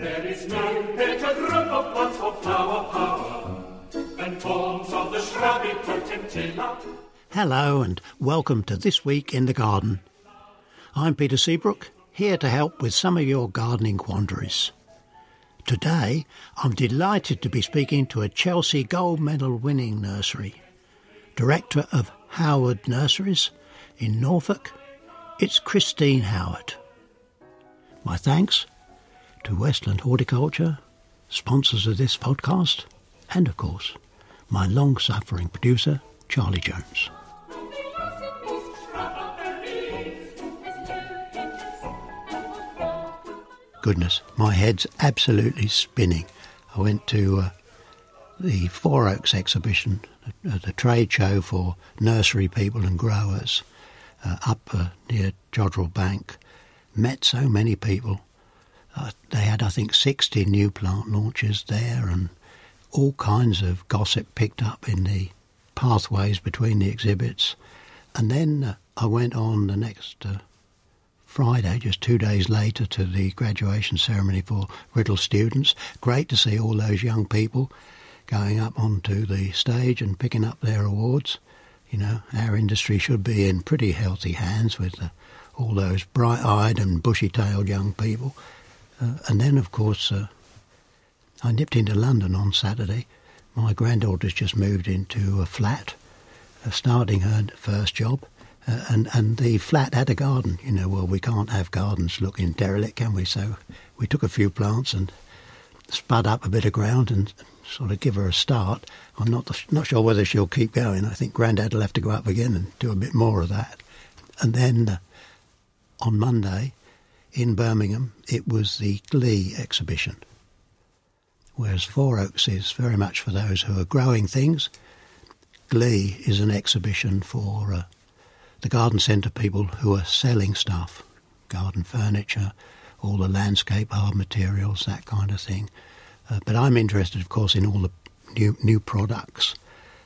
There is no better group of plants for flower power than forms of the shrubby potentilla. Hello and welcome to This Week in the Garden. I'm Peter Seabrook, here to help with some of your gardening quandaries. Today, I'm delighted to be speaking to a Chelsea Gold Medal winning nursery. Director of Howard Nurseries in Norfolk, it's Christine Howard. My thanks to Westland Horticulture, sponsors of this podcast, and of course, my long suffering producer, Charlie Jones. Goodness, my head's absolutely spinning. I went to uh, the Four Oaks exhibition, uh, the trade show for nursery people and growers uh, up uh, near Jodrell Bank. Met so many people. Uh, they had, I think, 60 new plant launches there and all kinds of gossip picked up in the pathways between the exhibits. And then uh, I went on the next uh, Friday, just two days later, to the graduation ceremony for Writtle students. Great to see all those young people going up onto the stage and picking up their awards. You know, our industry should be in pretty healthy hands with uh, all those bright-eyed and bushy-tailed young people. Uh, and then, of course, uh, I nipped into London on Saturday. My granddaughter's just moved into a flat, uh, starting her first job. Uh, and and the flat had a garden. You know, well, we can't have gardens looking derelict, can we? So we took a few plants and spud up a bit of ground and sort of give her a start. I'm not not sure whether she'll keep going. I think Grandad will have to go up again and do a bit more of that. And then uh, on Monday in Birmingham, it was the Glee exhibition. Whereas Four Oaks is very much for those who are growing things, Glee is an exhibition for uh, the garden centre people who are selling stuff, garden furniture, all the landscape hard materials, that kind of thing. Uh, but I'm interested, of course, in all the new new products,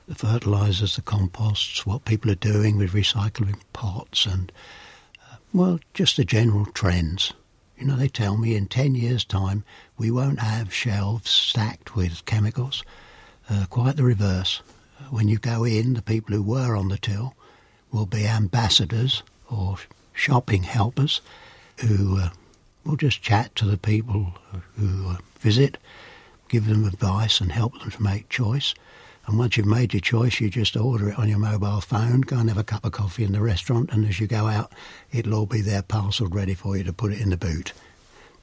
the fertilisers, the composts, what people are doing with recycling pots, and well, just the general trends. You know, they tell me in ten years' time we won't have shelves stacked with chemicals. Uh, quite the reverse. When you go in, the people who were on the till will be ambassadors or shopping helpers who uh, will just chat to the people who uh, visit, give them advice and help them to make choice. And once you've made your choice, you just order it on your mobile phone, go and have a cup of coffee in the restaurant, and as you go out, it'll all be there parcelled ready for you to put it in the boot.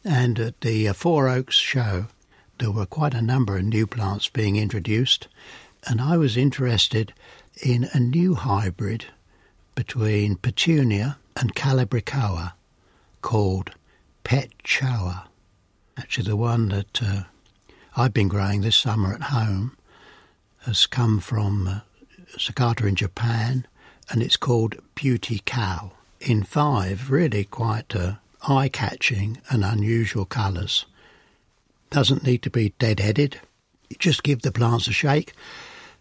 And at the uh, Four Oaks show, there were quite a number of new plants being introduced, and I was interested in a new hybrid between petunia and calibrachoa called Pet Chowa. Actually, the one that uh, I've been growing this summer at home has come from uh, Sakata in Japan and it's called BeautiCal in five really quite uh, eye catching and unusual colours. Doesn't need to be dead-headed. You just give the plants a shake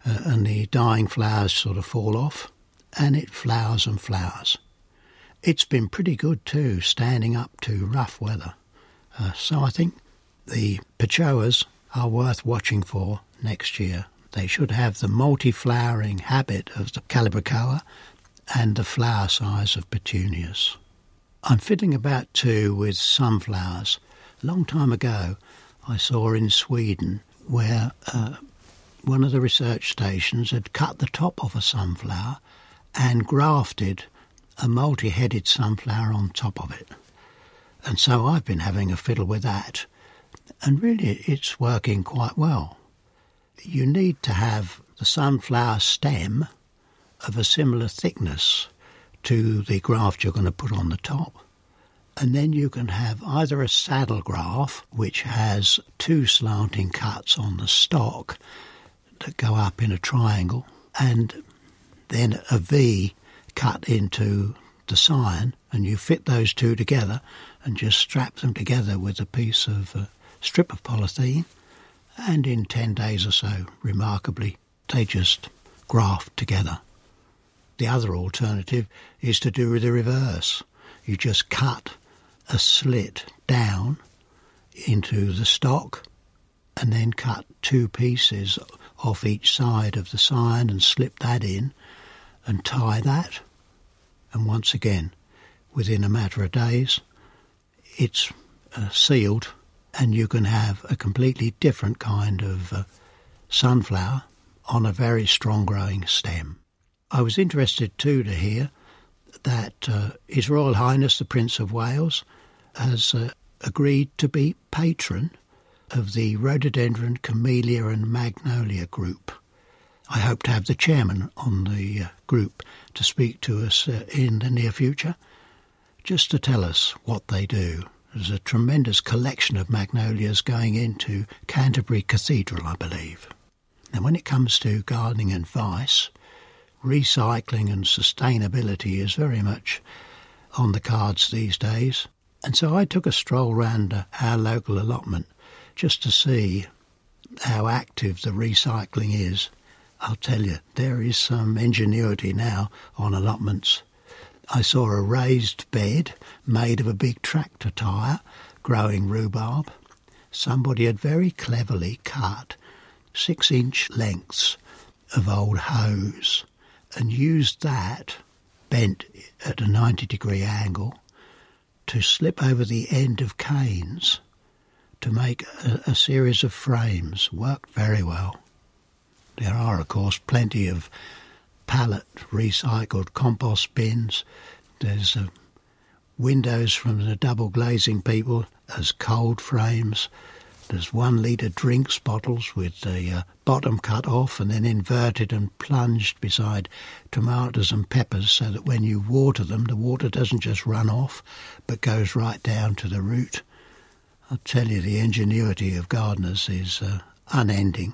uh, and the dying flowers sort of fall off and it flowers and flowers. It's been pretty good too, standing up to rough weather. Uh, so I think the Petchoas are worth watching for next year. They should have the multi-flowering habit of the Calibrachoa and the flower size of petunias. I'm fiddling about too with sunflowers. A long time ago, I saw in Sweden where uh, one of the research stations had cut the top off a sunflower and grafted a multi headed sunflower on top of it. And so I've been having a fiddle with that, and really it's working quite well. You need to have the sunflower stem of a similar thickness to the graft you're going to put on the top. And then you can have either a saddle graft, which has two slanting cuts on the stock that go up in a triangle, and then a V cut into the scion, and you fit those two together and just strap them together with a piece of uh, strip of polythene, and in 10 days or so, remarkably, they just graft together. The other alternative is to do the reverse. You just cut a slit down into the stock and then cut two pieces off each side of the scion and slip that in and tie that. And once again, within a matter of days, it's uh, sealed and you can have a completely different kind of uh, sunflower on a very strong growing stem. I was interested too to hear that uh, His Royal Highness the Prince of Wales has uh, agreed to be patron of the Rhododendron, Camellia and Magnolia group. I hope to have the chairman on the uh, group to speak to us uh, in the near future, just to tell us what they do. There's a tremendous collection of magnolias going into Canterbury Cathedral, I believe. Now, when it comes to gardening advice, recycling and sustainability is very much on the cards these days. And so I took a stroll round our local allotment just to see how active the recycling is. I'll tell you, there is some ingenuity now on allotments. I saw a raised bed made of a big tractor tyre growing rhubarb. Somebody had very cleverly cut six inch lengths of old hose and used that bent at a 90 degree angle to slip over the end of canes to make a, a series of frames. Worked very well. There are, of course, plenty of pallet recycled compost bins. There's uh, windows from the double glazing people as cold frames. There's one litre drinks bottles with the uh, bottom cut off and then inverted and plunged beside tomatoes and peppers so that when you water them, the water doesn't just run off but goes right down to the root. I'll tell you, the ingenuity of gardeners is uh, unending.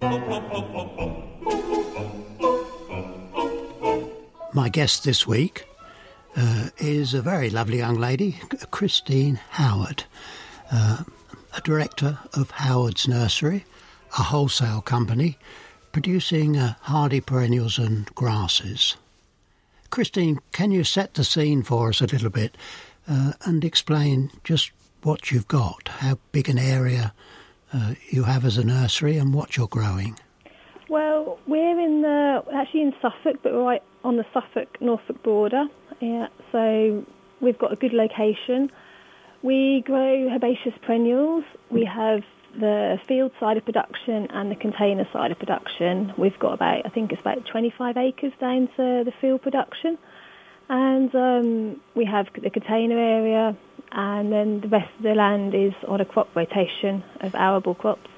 My guest this week uh, is a very lovely young lady, Christine Howard, uh, a director of Howard's Nursery, a wholesale company producing uh, hardy perennials and grasses. Christine, can you set the scene for us a little bit uh, and explain just what you've got, how big an area uh, you have as a nursery, and what you're growing? Well, we're in the actually in Suffolk, but we're right on the Suffolk Norfolk border. Yeah, so we've got a good location. We grow herbaceous perennials. We have the field side of production and the container side of production. We've got about I think it's about 25 acres down to the field production, and um, we have the container area, and then the rest of the land is on a crop rotation of arable crops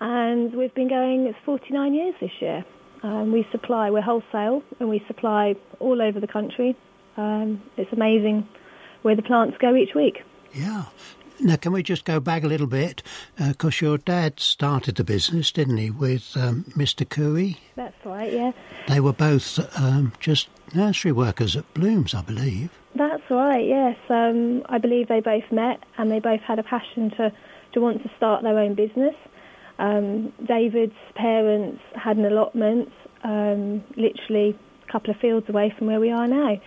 and we've been going. It's 49 years this year. Um, we supply. We're wholesale, and we supply all over the country. Um, it's amazing where the plants go each week. Yeah. Now, can we just go back a little bit? Because your dad started the business, didn't he, with um, Mr. Cooey? That's right, yeah. They were both um, just nursery workers at Blooms, I believe. That's right, yes. Um, I believe they both met and they both had a passion to, to want to start their own business. Um, David's parents had an allotment um, literally a couple of fields away from where we are now.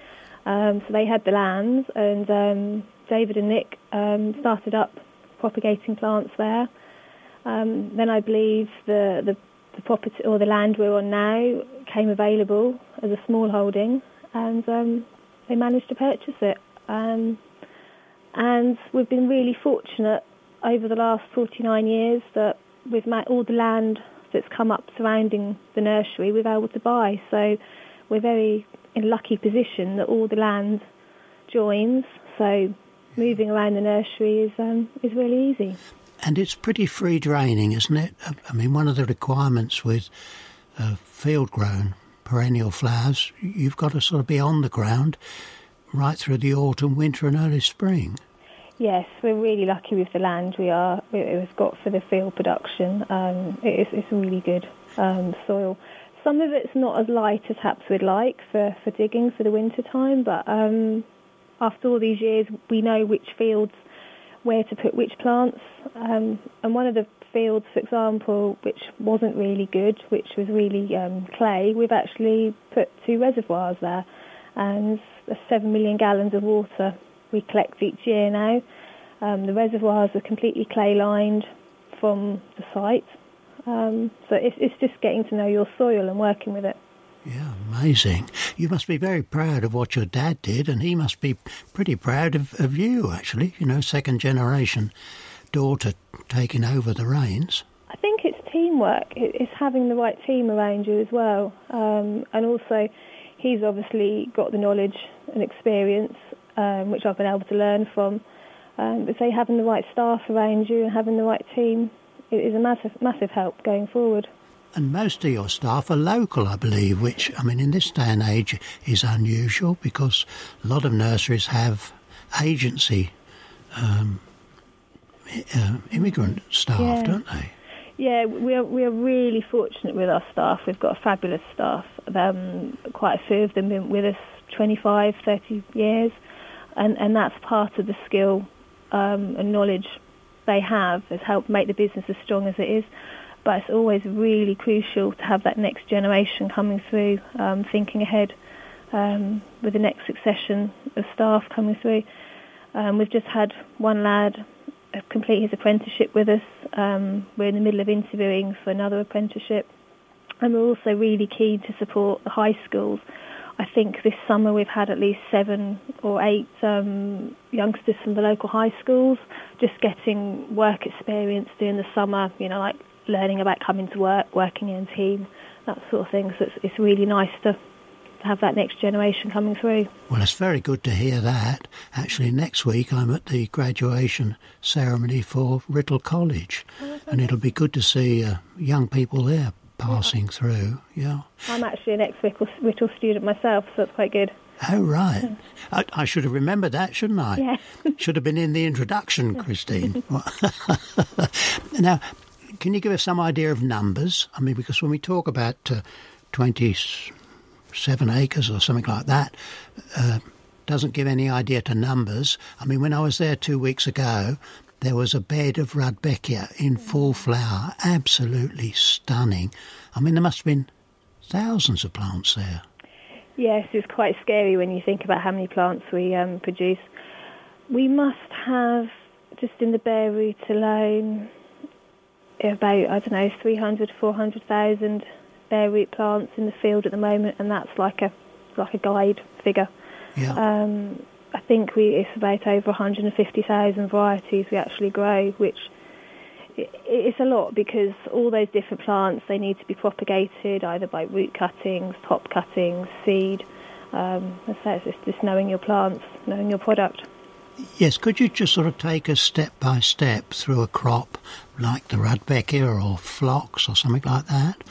Um, so they had the lands, and um, David and Nick um, started up propagating plants there. Um, then I believe the, the, the property or the land we're on now came available as a small holding, and um, they managed to purchase it. Um, and we've been really fortunate over the last 49 years that we've with all the land that's come up surrounding the nursery, we've been able to buy. So we're very in lucky position that all the land joins. So moving around the nursery is um, is really easy. And it's pretty free draining, isn't it? I mean, one of the requirements with uh, field grown perennial flowers, you've got to sort of be on the ground right through the autumn, winter, and early spring. Yes, we're really lucky with the land we are. It was got for the field production. Um, it's, it's really good um, soil. Some of it's not as light as perhaps we'd like for, for digging for the winter time, but um, after all these years, we know which fields where to put which plants. Um, and one of the fields, for example, which wasn't really good, which was really um, clay, we've actually put two reservoirs there, and seven million gallons of water we collect each year now. Um, the reservoirs are completely clay lined from the site. Um, so it's, it's just getting to know your soil and working with it. Yeah, amazing. You must be very proud of what your dad did, and he must be pretty proud of, of you, actually. You know, second generation daughter taking over the reins. I think it's teamwork. It's having the right team around you as well. Um, and also, he's obviously got the knowledge and experience um, which I've been able to learn from. Um, but say having the right staff around you and having the right team is a massive, massive help going forward. And most of your staff are local, I believe, which, I mean, in this day and age is unusual because a lot of nurseries have agency um, uh, immigrant staff, yeah. don't they? Yeah, we're we're really fortunate with our staff. We've got a fabulous staff. Um, quite a few of them have been with us 25, 30 years and and that's part of the skill um, and knowledge they have has helped make the business as strong as it is. But it's always really crucial to have that next generation coming through, um, thinking ahead um, with the next succession of staff coming through. Um, we've just had one lad complete his apprenticeship with us. Um, we're in the middle of interviewing for another apprenticeship, and we're also really keen to support the high schools I think this summer we've had at least seven or eight um, youngsters from the local high schools just getting work experience during the summer, you know, like learning about coming to work, working in a team, that sort of thing. So it's, it's really nice to, to have that next generation coming through. Well, it's very good to hear that. Actually, next week I'm at the graduation ceremony for Writtle College, oh, and it'll be good to see uh, young people there passing yeah. through. Yeah. I'm actually an ex-Writtle student myself, so it's quite good. Oh, right. I, I, should have remembered that, shouldn't I? Yeah. should have been in the introduction, Christine. now, can you give us some idea of numbers? I mean, because when we talk about uh, 27 acres or something like that, uh, doesn't give any idea to numbers. I mean, when I was there two weeks ago, there was a bed of Rudbeckia in full flower, absolutely stunning. I mean, there must have been thousands of plants there. Yes, it's quite scary when you think about how many plants we um, produce. We must have, just in the bare root alone, about, I don't know, 300, 400,000 bare root plants in the field at the moment, and that's like a, like a guide figure. Yeah. Um, I think we it's about over 150,000 varieties we actually grow, which it's a lot because all those different plants they need to be propagated either by root cuttings, top cuttings, seed. Um, so it's just knowing your plants, knowing your product. Yes, could you just sort of take us step by step through a crop like the Rudbeckia or phlox or something like that?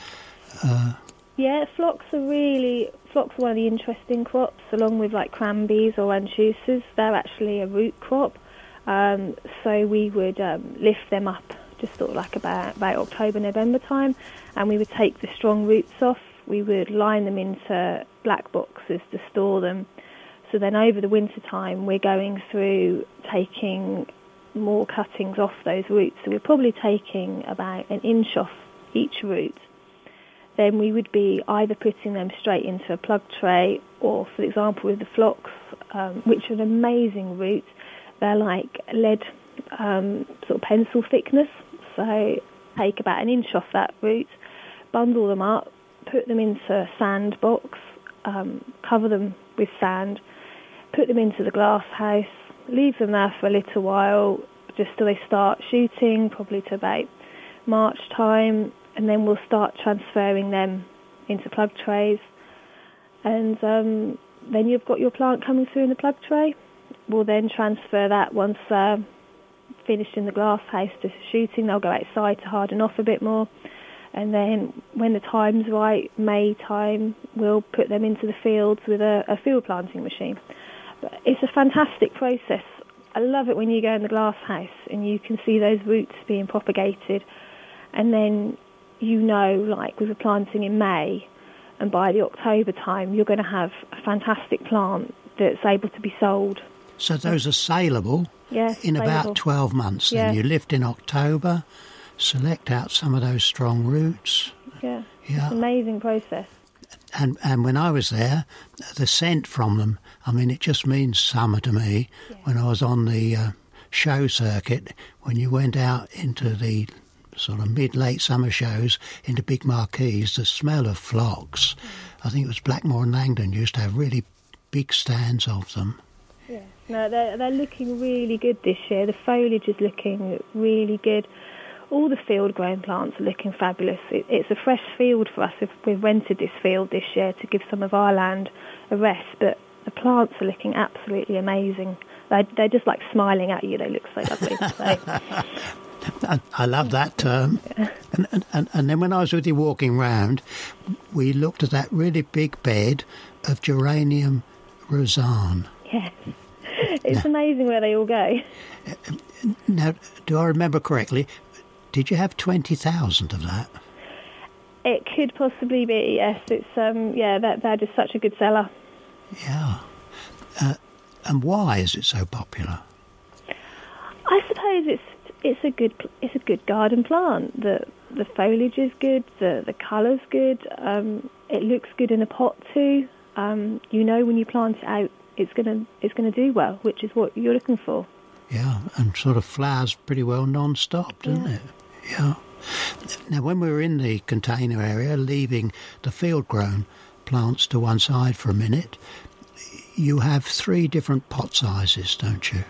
Uh, yeah, phlox are really phlox are one of the interesting crops, along with like cranberries or anchusas. They're actually a root crop. Um, so we would um, lift them up just sort of like about, about October, November time, and we would take the strong roots off. We would line them into black boxes to store them. So then over the winter time, we're going through taking more cuttings off those roots. So we're probably taking about an inch off each root. Then we would be either putting them straight into a plug tray or, for example, with the phlox, um, which are an amazing root. They're like lead um, sort of pencil thickness. So take about an inch off that root, bundle them up, put them into a sand box, um, cover them with sand, put them into the glass house, leave them there for a little while, just till they start shooting, probably to about March time, and then we'll start transferring them into plug trays. And um, then you've got your plant coming through in the plug tray. We'll then transfer that once uh, finished in the glass house to shooting. They'll go outside to harden off a bit more. And then when the time's right, May time, we'll put them into the fields with a, a field planting machine. It's a fantastic process. I love it when you go in the glass house and you can see those roots being propagated. And then you know, like with a planting in May, and by the October time, you're going to have a fantastic plant that's able to be sold. So those are saleable Yes, in about 12 months. Then you lift in October, select out some of those strong roots. Yeah, Yeah. it's an amazing process. And, and when I was there, the scent from them, I mean, it just means summer to me. When I was on the uh, show circuit, when you went out into the sort of mid late summer shows into big marquees, the smell of phlox, I think it was Blackmore and Langdon used to have really big stands of them. Yeah. No, they're, they're looking really good this year. The foliage is looking really good. All the field grown plants are looking fabulous. It, it's a fresh field for us. If we've rented this field this year to give some of our land a rest, but the plants are looking absolutely amazing. They're, they're just like smiling at you. They look so lovely. so, I, love that term. And, and, and, and then when I was with you walking round, we looked at that really big bed of geranium Rozanne. yeah. It's amazing where they all go. Now, do I remember correctly? Did you have 20,000 of that? It could possibly be, yes. It's um, yeah, they're, they're such a good seller. Yeah. Uh, and why is it so popular? I suppose it's it's a good it's a good garden plant. The the foliage is good. The the colour's good. Um, it looks good in a pot too. Um, you know when you plant it out, it's gonna it's gonna do well, which is what you're looking for. Yeah, and sort of flowers pretty well non-stop, doesn't it? Yeah. Now, when we were in the container area, leaving the field-grown plants to one side for a minute, you have three different pot sizes, don't you?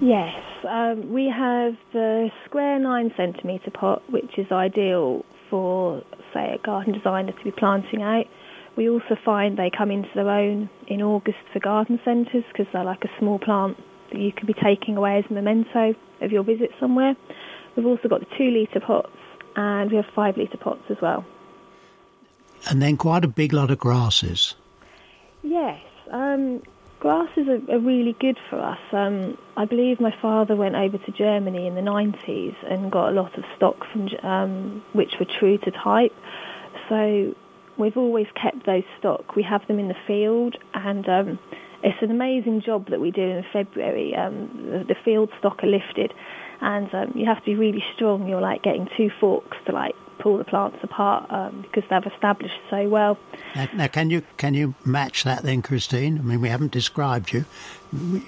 Yes, um, we have the square nine centimetre pot, which is ideal for, say, a garden designer to be planting out. We also find they come into their own in August for garden centres because they're like a small plant that you could be taking away as a memento of your visit somewhere. We've also got the two litre pots and we have five litre pots as well. And then quite a big lot of grasses. Yes, um, grasses are, are really good for us. Um, I believe my father went over to Germany in the 90s and got a lot of stock from um, which were true to type. So we've always kept those stock. We have them in the field, and um, it's an amazing job that we do in February. Um, the, the field stock are lifted, and um, you have to be really strong. You're like getting two forks to like pull the plants apart um, because they've established so well. Now, now, can you can you match that then, Christine? I mean, we haven't described you.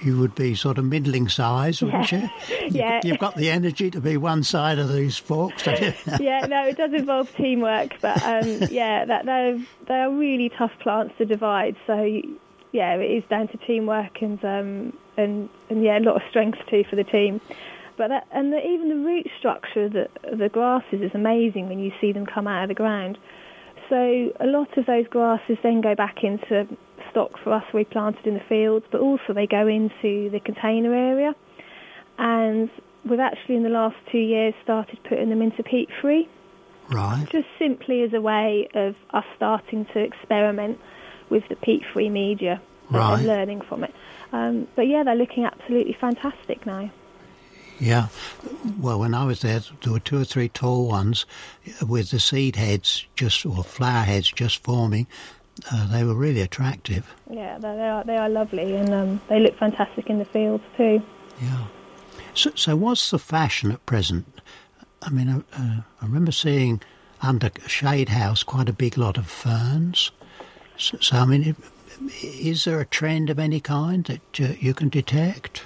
You would be sort of middling size, wouldn't Yeah. you? Yeah. You've got the energy to be one side of these forks, yeah, no, it does involve teamwork, but um, yeah, that they're they are really tough plants to divide. So yeah, it is down to teamwork and um, and and yeah, a lot of strength too for the team. But that, and the, even the root structure of the, of the grasses is amazing when you see them come out of the ground. So a lot of those grasses then go back into stock for us we planted in the fields, but also they go into the container area. And we've actually in the last two years started putting them into peat free right. just simply as a way of us starting to experiment with the peat-free media and- Right. and learning from it. Um, but yeah, they're looking absolutely fantastic now. Yeah. Well, when I was there, there were two or three tall ones with the seed heads just, or flower heads just forming. Uh, they were really attractive. Yeah, they they are, they are lovely and um, they look fantastic in the fields too. Yeah. So, so what's the fashion at present? I mean, uh, uh, I remember seeing under a Shade House quite a big lot of ferns. So, so I mean, is there a trend of any kind that uh, you can detect?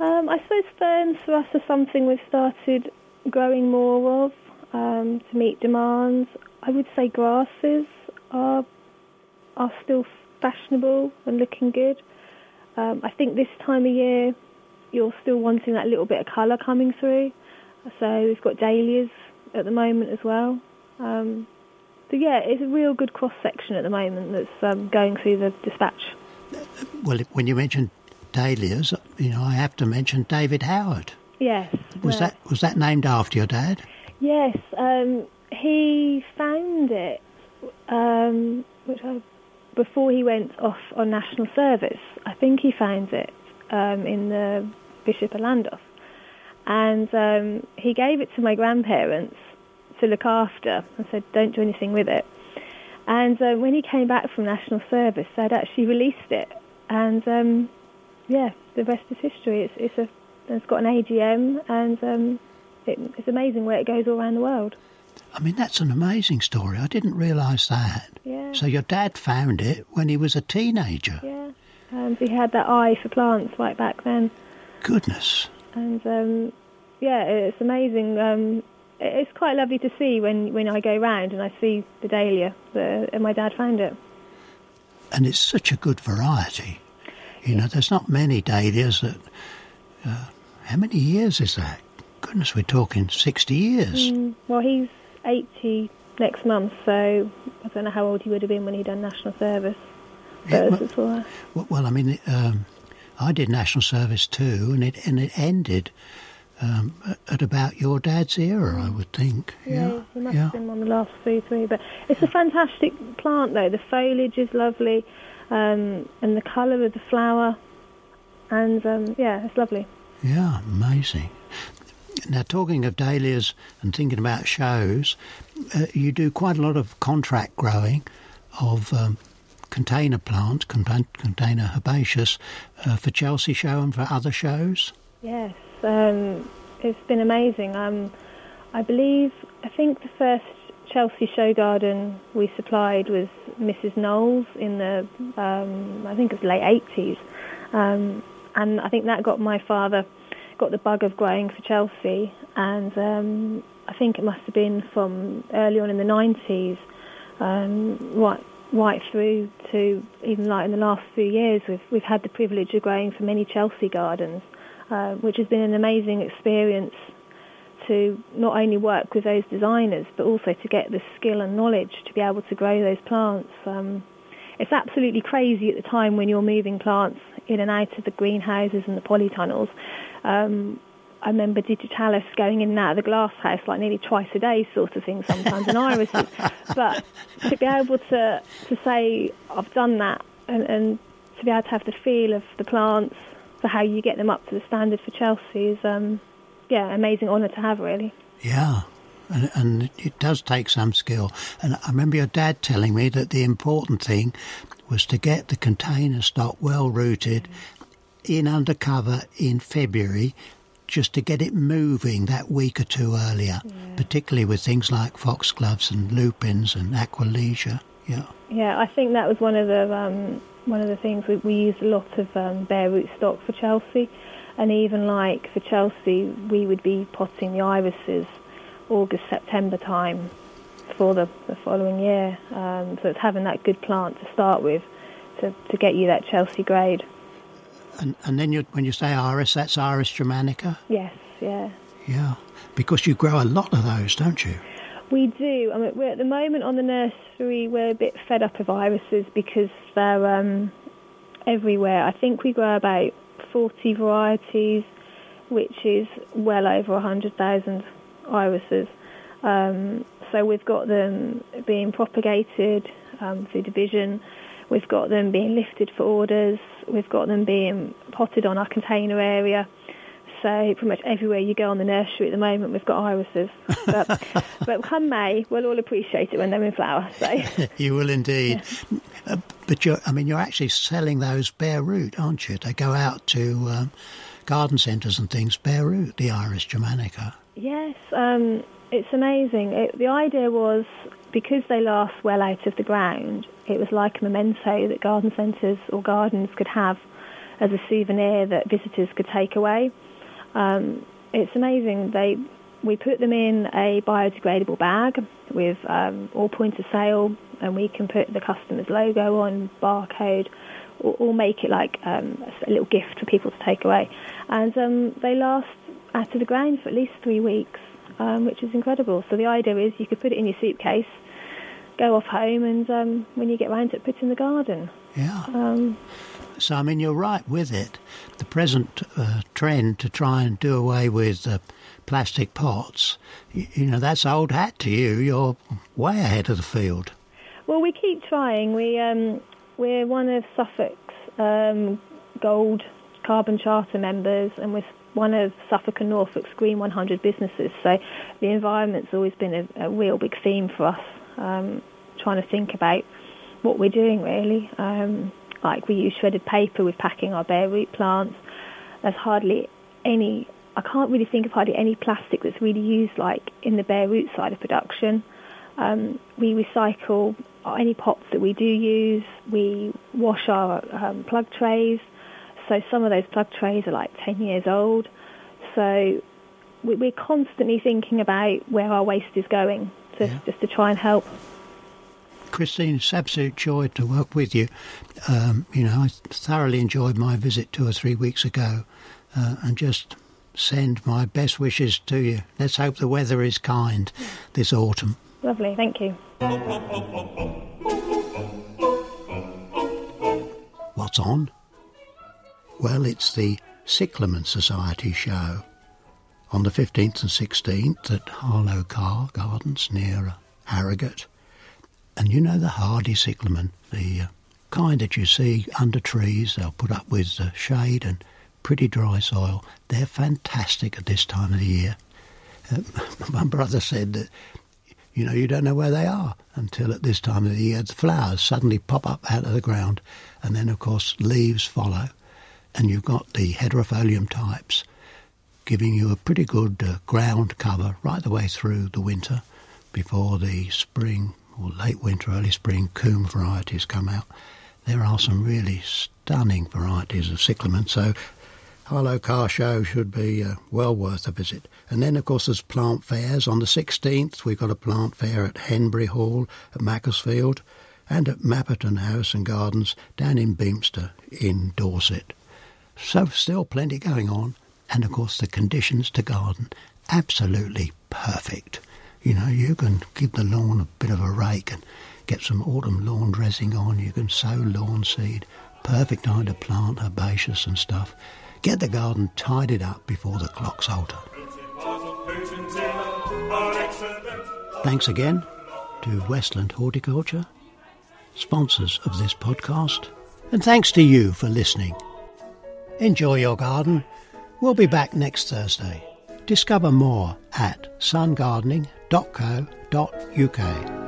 Um, I suppose ferns for us are something we've started growing more of um, to meet demands. I would say grasses are are still fashionable and looking good. Um, I think this time of year you're still wanting that little bit of colour coming through. So we've got dahlias at the moment as well. Um, so yeah, it's a real good cross section at the moment that's um, going through the dispatch. Well, when you mentioned dahlias, you know, I have to mention David Howard. Yes. Was that was that named after your dad? Yes, um, he found it, um, which I, before he went off on national service. I think he found it um, in the Bishop of Llandaff, and um, he gave it to my grandparents to look after and said, "Don't do anything with it." And uh, when he came back from national service, they'd actually released it, and um, yeah, the rest is history. It's, it's a it's got an AGM, and um, it, it's amazing where it goes all around the world. I mean, that's an amazing story. I didn't realise that. Yeah. So your dad found it when he was a teenager. Yeah, and he had that eye for plants right back then. Goodness. And um, yeah, it's amazing. Um, it's quite lovely to see when, when I go round and I see the dahlia, the, and my dad found it. And it's such a good variety. You know, there's not many dahlias that. Uh, how many years is that? Goodness, we're talking 60 years. Mm, well, he's 80 next month, so I don't know how old he would have been when he done national service. Yeah, well- Well, I mean, um, I did national service too, and it and it ended um, at about your dad's era, I would think. Yeah, Yeah, he must yeah. have been on the last three, three. But it's a fantastic plant, though. The foliage is lovely, um, and the colour of the flower, and um, yeah, it's lovely. Yeah, amazing. Now, talking of dahlias and thinking about shows, uh, you do quite a lot of contract growing of um, container plants, contain- container herbaceous, uh, for Chelsea Show and for other shows. Yes, um, it's been amazing. Um, I believe, I think the first Chelsea show garden we supplied was Mrs. Knowles in the, um, I think it was late 80s. Um, and I think that got my father, got the bug of growing for Chelsea. And um, I think it must have been from early on in the 90s, um, right, right through to even like in the last few years, we've, we've had the privilege of growing for many Chelsea gardens uh, which has been an amazing experience to not only work with those designers, but also to get the skill and knowledge to be able to grow those plants. Um, it's absolutely crazy at the time when you're moving plants in and out of the greenhouses and the polytunnels. Um, I remember digitalis going in and out of the glass house like nearly twice a day, sort of thing sometimes, and irises. But to be able to to say I've done that, and, and to be able to have the feel of the plants, for how you get them up to the standard for Chelsea is, um, yeah, amazing honour to have, really. Yeah, and, and it does take some skill. And I remember your dad telling me that the important thing was to get the container stock well rooted in undercover in February just to get it moving that week or two earlier, particularly with things like foxgloves and lupins and aquilegia. Yeah. Yeah, I think that was one of the um, one of the things we, we used a lot of um, bare root stock for Chelsea, and even like for Chelsea, we would be potting the irises August September time for the, the following year. Um, so it's having that good plant to start with to, to get you that Chelsea grade. And, and then you, when you say iris, that's Iris germanica? Yes, yeah. Yeah. Because you grow a lot of those, don't you? We do. I mean, we're at the moment on the nursery. We're a bit fed up of irises because they're um, everywhere. I think we grow about 40 varieties, which is well over 100,000 irises. Um, so we've got them being propagated um, through division. We've got them being lifted for orders. We've got them being potted on our container area. So pretty much everywhere you go on the nursery at the moment, we've got irises. But, but come May, we'll all appreciate it when they're in flower. So you will indeed. Yeah. Uh, but you're, I mean, you're actually selling those bare root, aren't you? They go out to um, garden centres and things, bare root, the Iris germanica. Yes, um, it's amazing. It, the idea was because they last well out of the ground, it was like a memento that garden centres or gardens could have as a souvenir that visitors could take away. Um, it's amazing. They we put them in a biodegradable bag with um, all points of sale, and we can put the customer's logo on, barcode, or, or make it like um, a little gift for people to take away. And um, they last out of the ground for at least three weeks, um, which is incredible. So the idea is you could put it in your suitcase, go off home, and um, when you get round to it, put it in the garden. Yeah. Um, so, I mean, you're right with it. The present uh, trend to try and do away with uh, plastic pots, you, you, know, that's old hat to you. You're way ahead of the field. Well, we keep trying. We, um, we're one of Suffolk's um, Gold Carbon Charter members, and we're one of Suffolk and Norfolk's Green 100 businesses. So the environment's always been a, a real big theme for us, um, trying to think about what we're doing really. Um, like we use shredded paper with packing our bare root plants. There's hardly any, I can't really think of hardly any plastic that's really used like in the bare root side of production. Um, we recycle any pots that we do use. We wash our um, plug trays. So some of those plug trays are like 10 years old. So we're constantly thinking about where our waste is going, to, yeah. just to try and help. Christine, it's absolute joy to work with you. Um, you know, I thoroughly enjoyed my visit two or three weeks ago, uh, and just send my best wishes to you. Let's hope the weather is kind this autumn. Lovely, thank you. What's on? Well, it's the Cyclamen Society show on the 15th and 16th at Harlow Carr Gardens near Harrogate. And you know the hardy cyclamen, the uh, kind that you see under trees, they'll put up with uh, shade and pretty dry soil. They're fantastic at this time of the year. Uh, my brother said that, you know, you don't know where they are until at this time of the year the flowers suddenly pop up out of the ground and then, of course, leaves follow and you've got the hederifolium types giving you a pretty good uh, ground cover right the way through the winter before the spring or late winter, early spring coum varieties come out. There are some really stunning varieties of cyclamen, so Harlow Carr Show should be uh, well worth a visit. And then, of course, there's plant fairs. On the 16th, we've got a plant fair at Henbury Hall at Macclesfield and at Mapperton House and Gardens down in Beaminster in Dorset. So still plenty going on. And of course the conditions to garden, absolutely perfect. You know, you can give the lawn a bit of a rake and get some autumn lawn dressing on. You can sow lawn seed. Perfect time to plant herbaceous and stuff. Get the garden tidied up before the clocks alter. Thanks again to Westland Horticulture, sponsors of this podcast, and thanks to you for listening. Enjoy your garden. We'll be back next Thursday. Discover more at sungardening.co.uk.